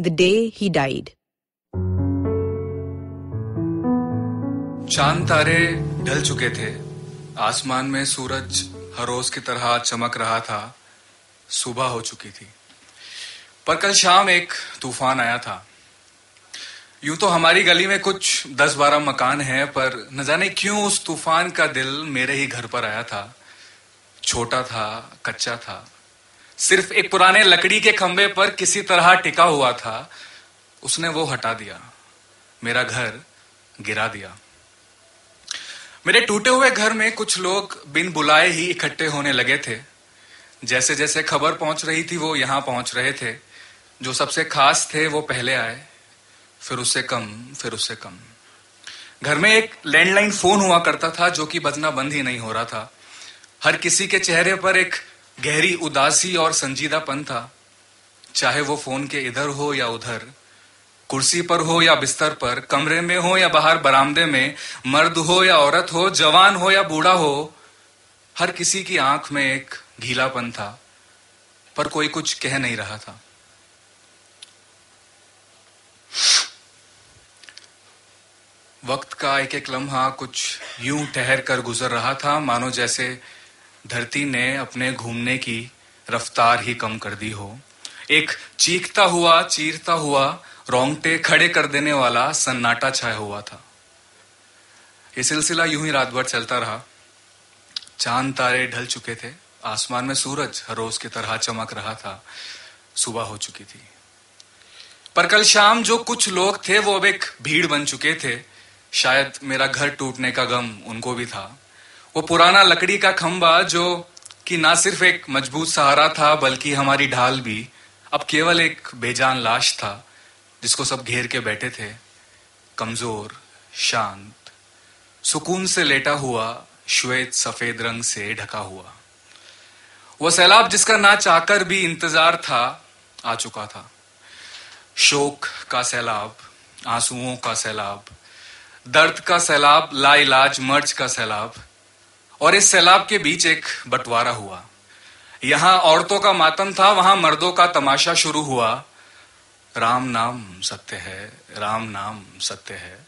The Day He Died. चाँद तारे ढल चुके थे। आसमान में सूरज हर रोज की तरह चमक रहा था। सुबह हो चुकी थी। पर कल शाम एक तूफ़ान आया था। यूँ तो हमारी गली में कुछ दस बारह मकान हैं, पर न जाने क्यों उस तूफ़ान का दिल मेरे ही घर पर आया था। छोटा था, कच्चा था। सिर्फ़ एक पुराने लकड़ी के खंबे पर किसी तरह टिका हुआ था, उसने वो हटा दिया। मेरा घर गिरा दिया। मेरे टूटे हुए घर में कुछ लोग बिन बुलाए ही इकट्ठे होने लगे थे। जैसे जैसे खबर पहुँच रही थी, वो यहाँ पहुँच रहे थे। जो सबसे खास थे, वो पहले आए। फिर उससे कम, फिर उससे कम। घर में एक लैंडलाइन फ़ोन हुआ करता था, जो कि बजना बंद ही नहीं हो रहा था। हर किसी के चेहरे पर एक गहरी उदासी और संजीदापन था। चाहे वो फ़ोन के इधर हो या उधर, कुर्सी पर हो या बिस्तर पर, कमरे में हो या बाहर बरामदे में, मर्द हो या औरत हो, जवान हो या बूढ़ा हो, हर किसी की आँख में एक गीलापन था, पर कोई कुछ कह नहीं रहा था। वक्त का एक एक लम्हा कुछ यूँ ठहर कर गुजर रहा था, मानो जैसे धरती ने अपने घूमने की रफ्तार ही कम कर दी हो। एक चीखता हुआ, चीरता हुआ, रोंगटे खड़े कर देने वाला सन्नाटा छाया हुआ था। ये सिलसिला यूँ ही रात भर चलता रहा। चाँद तारे ढल चुके थे। आसमान में सूरज हर रोज की तरह चमक रहा था। सुबह हो चुकी थी। पर कल शाम जो कुछ लोग थे, वो अब एक भीड़ बन चुके थे। शायद मेरा घर टूटने का गम उनको भी था। वो पुराना लकड़ी का खंबा जो कि ना सिर्फ़ एक मज़बूत सहारा था, बल्कि हमारी ढाल भी अब केवल एक बेजान लाश था, जिसको सब घेर के बैठे थे। कमज़ोर, शांत, सुकून से लेटा हुआ, श्वेत सफ़ेद रंग से ढका हुआ। वो सैलाब जिसका ना चाहकर भी इंतज़ार था, आ चुका था। शोक का सैलाब, आंसुओं का सैलाब, दर्द का सैलाब, लाइलाज, मर्ज का सैलाब और इस सैलाब के बीच एक बंटवारा हुआ। यहाँ औरतों का मातम था, वहाँ मर्दों का तमाशा शुरू हुआ। राम नाम सत्य है, राम नाम सत्य है।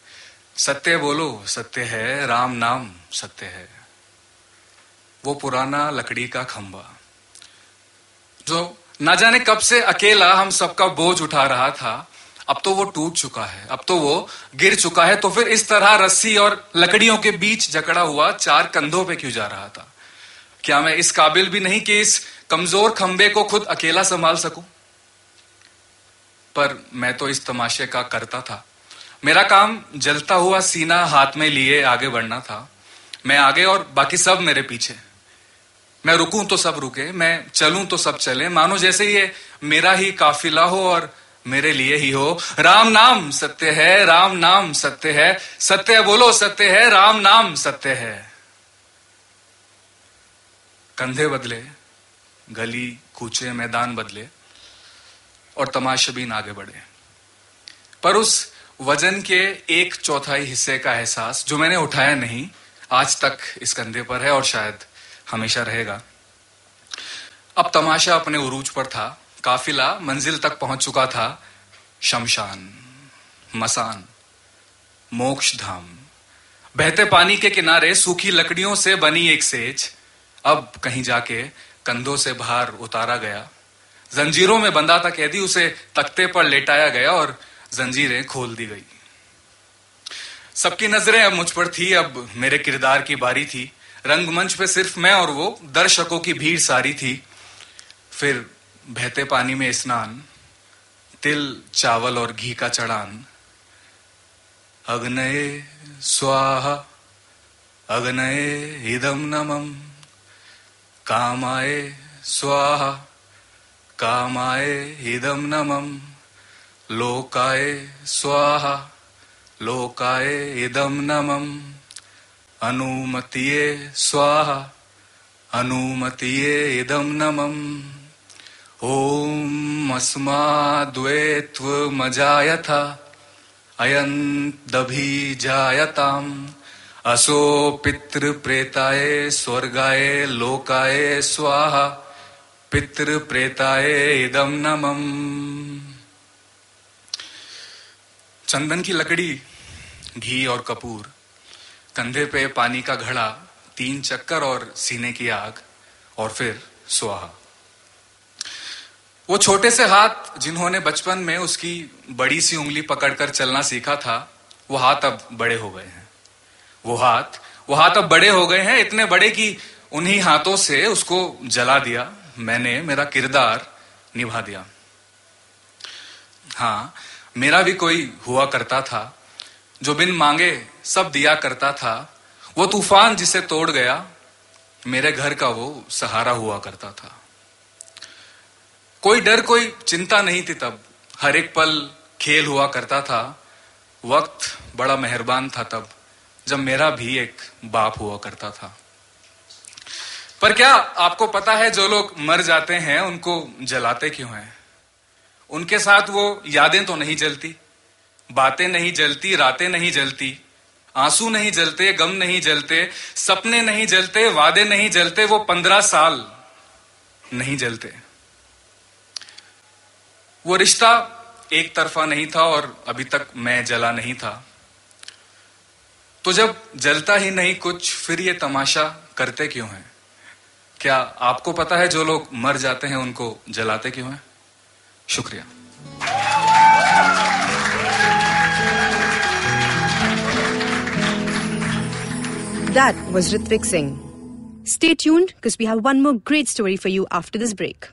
सत्य बोलो, सत्य है, राम नाम सत्य है। वो पुराना लकड़ी का खंबा। जो ना जाने कब से अकेला हम सबका बोझ उठा रहा था अब तो वो टूट चुका है। अब तो वो गिर चुका है। तो फिर इस तरह रस्सी और लकड़ियों के बीच जकड़ा हुआ चार कंधों पे क्यों जा रहा था? क्या मैं इस काबिल भी नहीं कि इस कमज़ोर खंबे को खुद अकेला संभाल सकूँ? पर मैं तो इस तमाशे का करता था। मेरा काम जलता हुआ सीना हाथ में लिए आगे बढ़ना था। मैं आगे और बाकी सब मेरे पीछे। मैं रुकूं तो सब रुके, मैं चलूँ तो सब चले। मानो जैसे ये मेरा ही काफिला हो और मेरे लिए ही हो। राम नाम सत्य है, राम नाम सत्य है। सत्य बोलो, सत्य है, राम नाम सत्य है। कंधे बदले, गली, कूचे, मैदान बदले और तमाशबीन आगे बढ़े। पर उस वज़न के एक चौथाई हिस्से का एहसास जो मैंने उठाया नहीं, आज तक इस कंधे पर है और शायद हमेशा रहेगा। अब तमाशा अपने उरूज पर था। काफिला मंजिल तक पहुँच चुका था शमशान, मसान मोक्ष धाम बहते पानी के किनारे सूखी लकड़ियों से बनी एक सेज अब कहीं जाके कंधों से बाहर उतारा गया। जंजीरों में बंधा था कैदी, उसे तख्ते पर लेटाया गया और जंजीरें खोल दी गई। सबकी नज़रें अब मुझ पर थी, अब मेरे किरदार की बारी थी। रंगमंच पे सिर्फ़ मैं और वो, दर्शकों की भीड़ सारी थी। फिर बहते पानी में स्नान, तिल, चावल और घी का चढ़ान। अग्नये स्वाहा, अग्नये इदम नमम कामाय स्वाहा, कामाय इदम नमम लोकाय स्वाहा, लोकाय इदम नमम अनुमतिये स्वाहा, अनुमतिये इदम नमम ओम अस्माद्वेत्वमजायथा अयन्दभिजायताम्। असो पितृप्रेताय स्वर्गाय लोकाय स्वाहा पितृ पितृप्रेताय इदम नमम। चंदन की लकड़ी, घी और कपूर, कंधे पे पानी का घड़ा, तीन चक्कर और सीने की आग, और फिर स्वाहा। वो छोटे से हाथ जिन्होंने बचपन में उसकी बड़ी सी उंगली पकड़कर चलना सीखा था, वो हाथ अब बड़े हो गए हैं। वो हाथ वो हाथ अब बड़े हो गए हैं, इतने बड़े कि उन्हीं हाथों से उसको जला दिया, मैंने मेरा किरदार निभा दिया। हाँ मेरा भी कोई हुआ करता था, जो बिन मांगे सब दिया करता था। वो तूफ़ान जिसे तोड़ गया, मेरे घर का वो सहारा हुआ करता था। कोई डर, कोई चिंता नहीं थी तब। हर एक पल खेल हुआ करता था। वक्त बड़ा मेहरबान था तब, जब मेरा भी एक बाप हुआ करता था। पर क्या आपको पता है, जो लोग मर जाते हैं, उनको जलाते क्यों हैं? उनके साथ वो यादें तो नहीं जलती। बातें नहीं जलती, रातें नहीं जलती, आँसू नहीं जलते, गम नहीं जलते, सपने नहीं जलते, वादे नहीं जलते, वो पंद्रह साल नहीं जलते। वो रिश्ता एक तरफा नहीं था और अभी तक मैं जला नहीं था तो जब जलता ही नहीं कुछ फिर ये तमाशा करते क्यों हैं क्या आपको पता है जो लोग मर जाते हैं उनको जलाते क्यों हैं शुक्रिया That was Ritvik Singh. Stay tuned because we have one more great story for you after this break.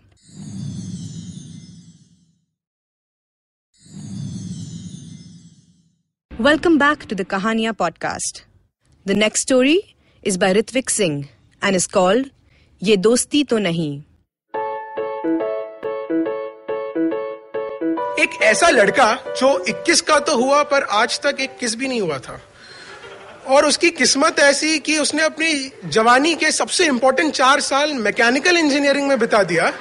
Welcome back to the Kahania podcast. The next story is by Ritvik Singh and is called Ye Dosti To Nahi. एक ऐसा लड़का जो 21 का तो हुआ, पर आज तक एक किस भी नहीं हुआ था और उसकी किस्मत ऐसी कि उसने अपनी जवानी के सबसे इंपॉर्टेंट चार साल मैकेनिकल इंजीनियरिंग में बिता दिया,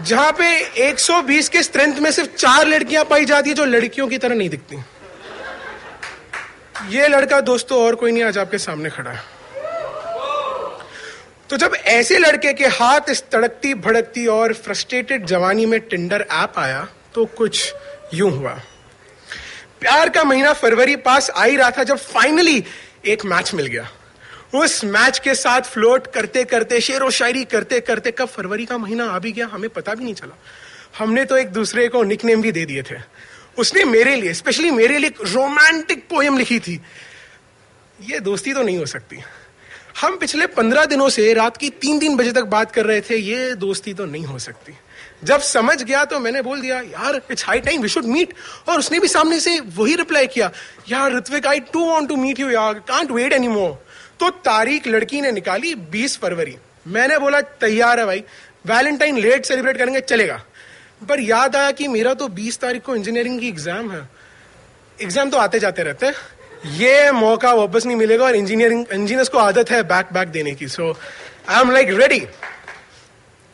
जहाँ पे 120 के स्ट्रेंथ में सिर्फ़ चार लड़कियाँ पाई जाती है जो लड़कियों की तरह नहीं दिखती ये लड़का दोस्तों, और कोई नहीं, आज आपके सामने खड़ा है। तो जब ऐसे लड़के के हाथ इस तड़कती, भड़कती और फ्रस्ट्रेटेड जवानी में टिंडर ऐप आया तो कुछ यूँ हुआ। प्यार का महीना फरवरी पास आ ही रहा था, जब फाइनली एक मैच मिल गया। उस मैच के साथ फ्लोट करते करते, शेर व शायरी करते करते, कब फरवरी का महीना आ भी गया, हमें पता भी नहीं चला। हमने तो एक दूसरे को निकनेम भी दे दिए थे। उसने मेरे लिए स्पेशली मेरे लिए रोमांटिक पोएम लिखी थी। ये दोस्ती तो नहीं हो सकती। हम पिछले पंद्रह दिनों से रात की तीन तीन बजे तक बात कर रहे थे, ये दोस्ती तो नहीं हो सकती। जब समझ गया तो मैंने बोल दिया, यार it's high time we should meet और उसने भी सामने से वही रिप्लाई किया, यार, Ritvik I too want to meet you यार कांट वेट एनी मोर तो तारीख लड़की ने निकाली 20 फरवरी। मैंने बोला, तैयार है भाई वैलेंटाइन लेट सेलिब्रेट करेंगे, चलेगा। पर याद आया कि मेरा तो 20 तारीख को इंजीनियरिंग की एग्ज़ाम है। एग्ज़ाम तो आते जाते रहते हैं। ये मौका वापस नहीं मिलेगा और इंजीनियरिंग इंजीनियर्स को आदत है बैक बैक देने की। So I am like ready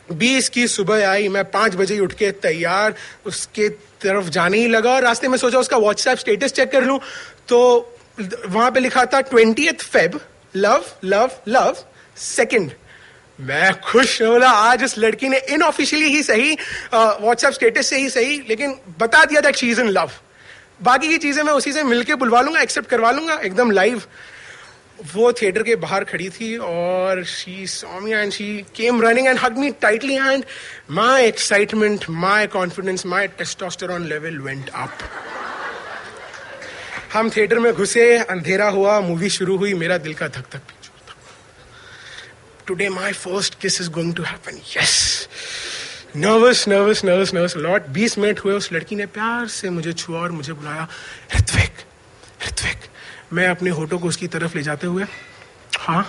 बीस की सुबह आई, मैं पाँच बजे उठ के तैयार, उसके तरफ़ जाने ही लगा और रास्ते में सोचा उसका व्हाट्सएप स्टेटस चेक कर लूँ। तो वहाँ पे लिखा था twenty Feb love love love second मैं खुश बोला, आज उस लड़की ने इनऑफिशियली ही सही व्हाट्सएप स्टेटस से ही सही, लेकिन बता दिया that she is in love बाकी की चीज़ें मैं उसी से मिलके बुलवा लूँगा एक्सेप्ट करवा लूँगा, एकदम लाइव वो थिएटर के बाहर खड़ी थी और she saw and she came running and hug me tightly and my excitement my confidence my testosterone level went up हम थिएटर में घुसे, अंधेरा हुआ मूवी शुरू हुई, मेरा दिल का धक धक today my first kiss is going to happen yes nervous nervous nervous nervous lot बीस मिनट हुए उस लड़की ने प्यार से मुझे छुआ और मुझे बुलाया। ऋत्विक ऋत्विक मैं अपने होटो को उसकी तरफ़ ले जाते हुए हाँ।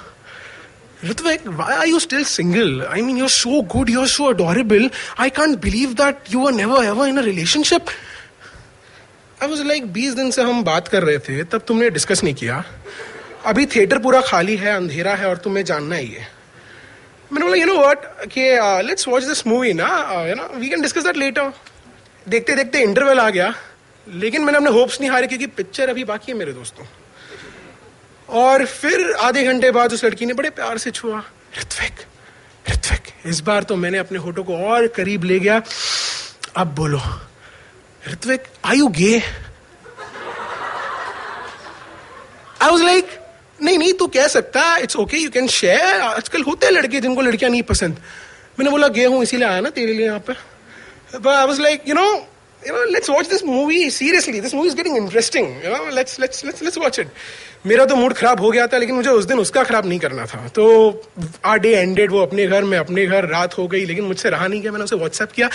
Ritvik, why are you still single? I mean, you're so good, you're so adorable. I can't believe that you were never ever in a relationship. I was like बीस दिन से हम बात कर रहे थे तब तुमने डिस्कस नहीं किया। अभी थिएटर पूरा खाली है अंधेरा है और तुम्हें जानना ही है। मैंने बोला यू नो व्हाट कि लेट्स वॉच दिस मूवी ना you know we can discuss that later देखते देखते इंटरवल आ गया, लेकिन मैंने अपने होप्स नहीं हारे क्योंकि पिक्चर अभी बाकी है मेरे दोस्तों। और फिर आधे घंटे बाद उस लड़की ने बड़े प्यार से छुआ ऋत्विक ऋत्विक इस बार तो मैंने अपने होठों को और करीब ले गया। अब बोलो Ritvik I you gay I was like नहीं नहीं तू कह सकता it's okay you can share आजकल होते हैं लड़के जिनको लड़कियाँ नहीं पसंद। मैंने बोला गे हूँ इसीलिए आया ना तेरे लिए यहाँ पे I was like you know, you know, let's watch this movie seriously. This movie is getting interesting. You know, let's let's let's let's watch it. मेरा तो मूड खराब हो गया था लेकिन मुझे उस दिन उसका खराब नहीं करना था। तो आ डे एंडेड वो अपने घर में अपने घर रात हो गई लेकिन मुझसे रहा नहीं गया। मैंने उसे व्हाट्सएप किया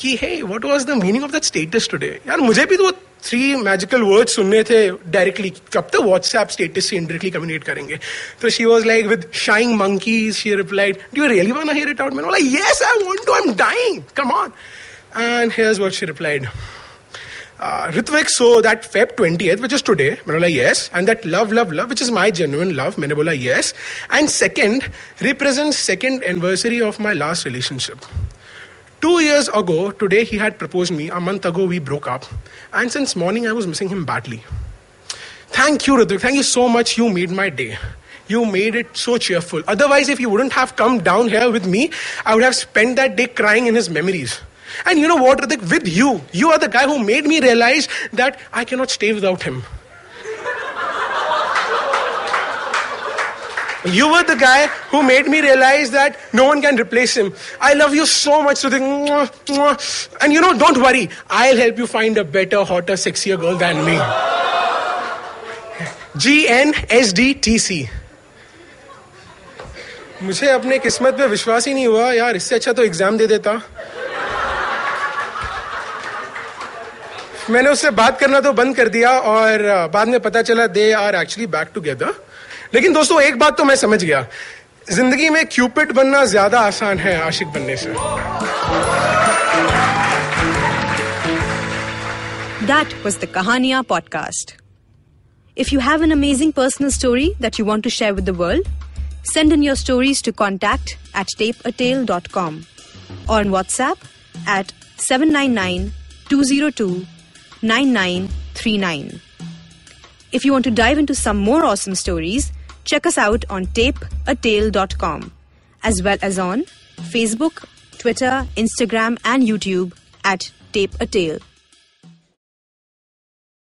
कि hey what was the meaning of that status today यार मुझे भी तो थ्री मैजिकल वर्ड सुनने थे डायरेक्टली कब तक व्हाट्सएप स्टेटस से इंडायरेक्टली कम्युनिकेट करेंगे? तो she was like with shying monkeys she replied do you really want to it out मैंने बोला yes I want to I am dying come on And here's what she replied. Uh, Ritvik, so that Feb 20th, which is today, मैंने बोला yes, and that love, love, love, which is my genuine love, मैंने बोला yes, and second represents second anniversary of my last relationship. Two years ago, today he had proposed me. A month ago we broke up, and since morning I was missing him badly. Thank you, Ritvik. Thank you so much. You made my day. You made it so cheerful. Otherwise, if you wouldn't have come down here with me, I would have spent that day crying in his memories. And you know what, Ritik? With you, you are the guy who made me realize that I cannot stay without him. You were the guy who made me realize that no one can replace him. I love you so much, Ritik. Mwah, mwah. And you know, don't worry. I'll help you find a better, hotter, sexier girl than me. G N S D T C. मुझे अपने किस्मत पे विश्वास ही नहीं हुआ यार इससे अच्छा तो एग्जाम दे देता मैंने उससे बात करना तो बंद कर दिया और बाद में पता चला they are actually back together लेकिन दोस्तों, एक बात तो मैं समझ गया। ज़िंदगी में क्यूपिड बनना ज़्यादा आसान है आशिक बनने से। That was the Kahaniya podcast if you have an amazing personal story that you want to share with the world send in your stories to contact at tape a dot com और WhatsApp at seven nine nine two zero two 9939. If you want to dive into some more awesome stories, check us out on tapeatale.com as well as on Facebook, Twitter, Instagram, and YouTube at Tape a Tale.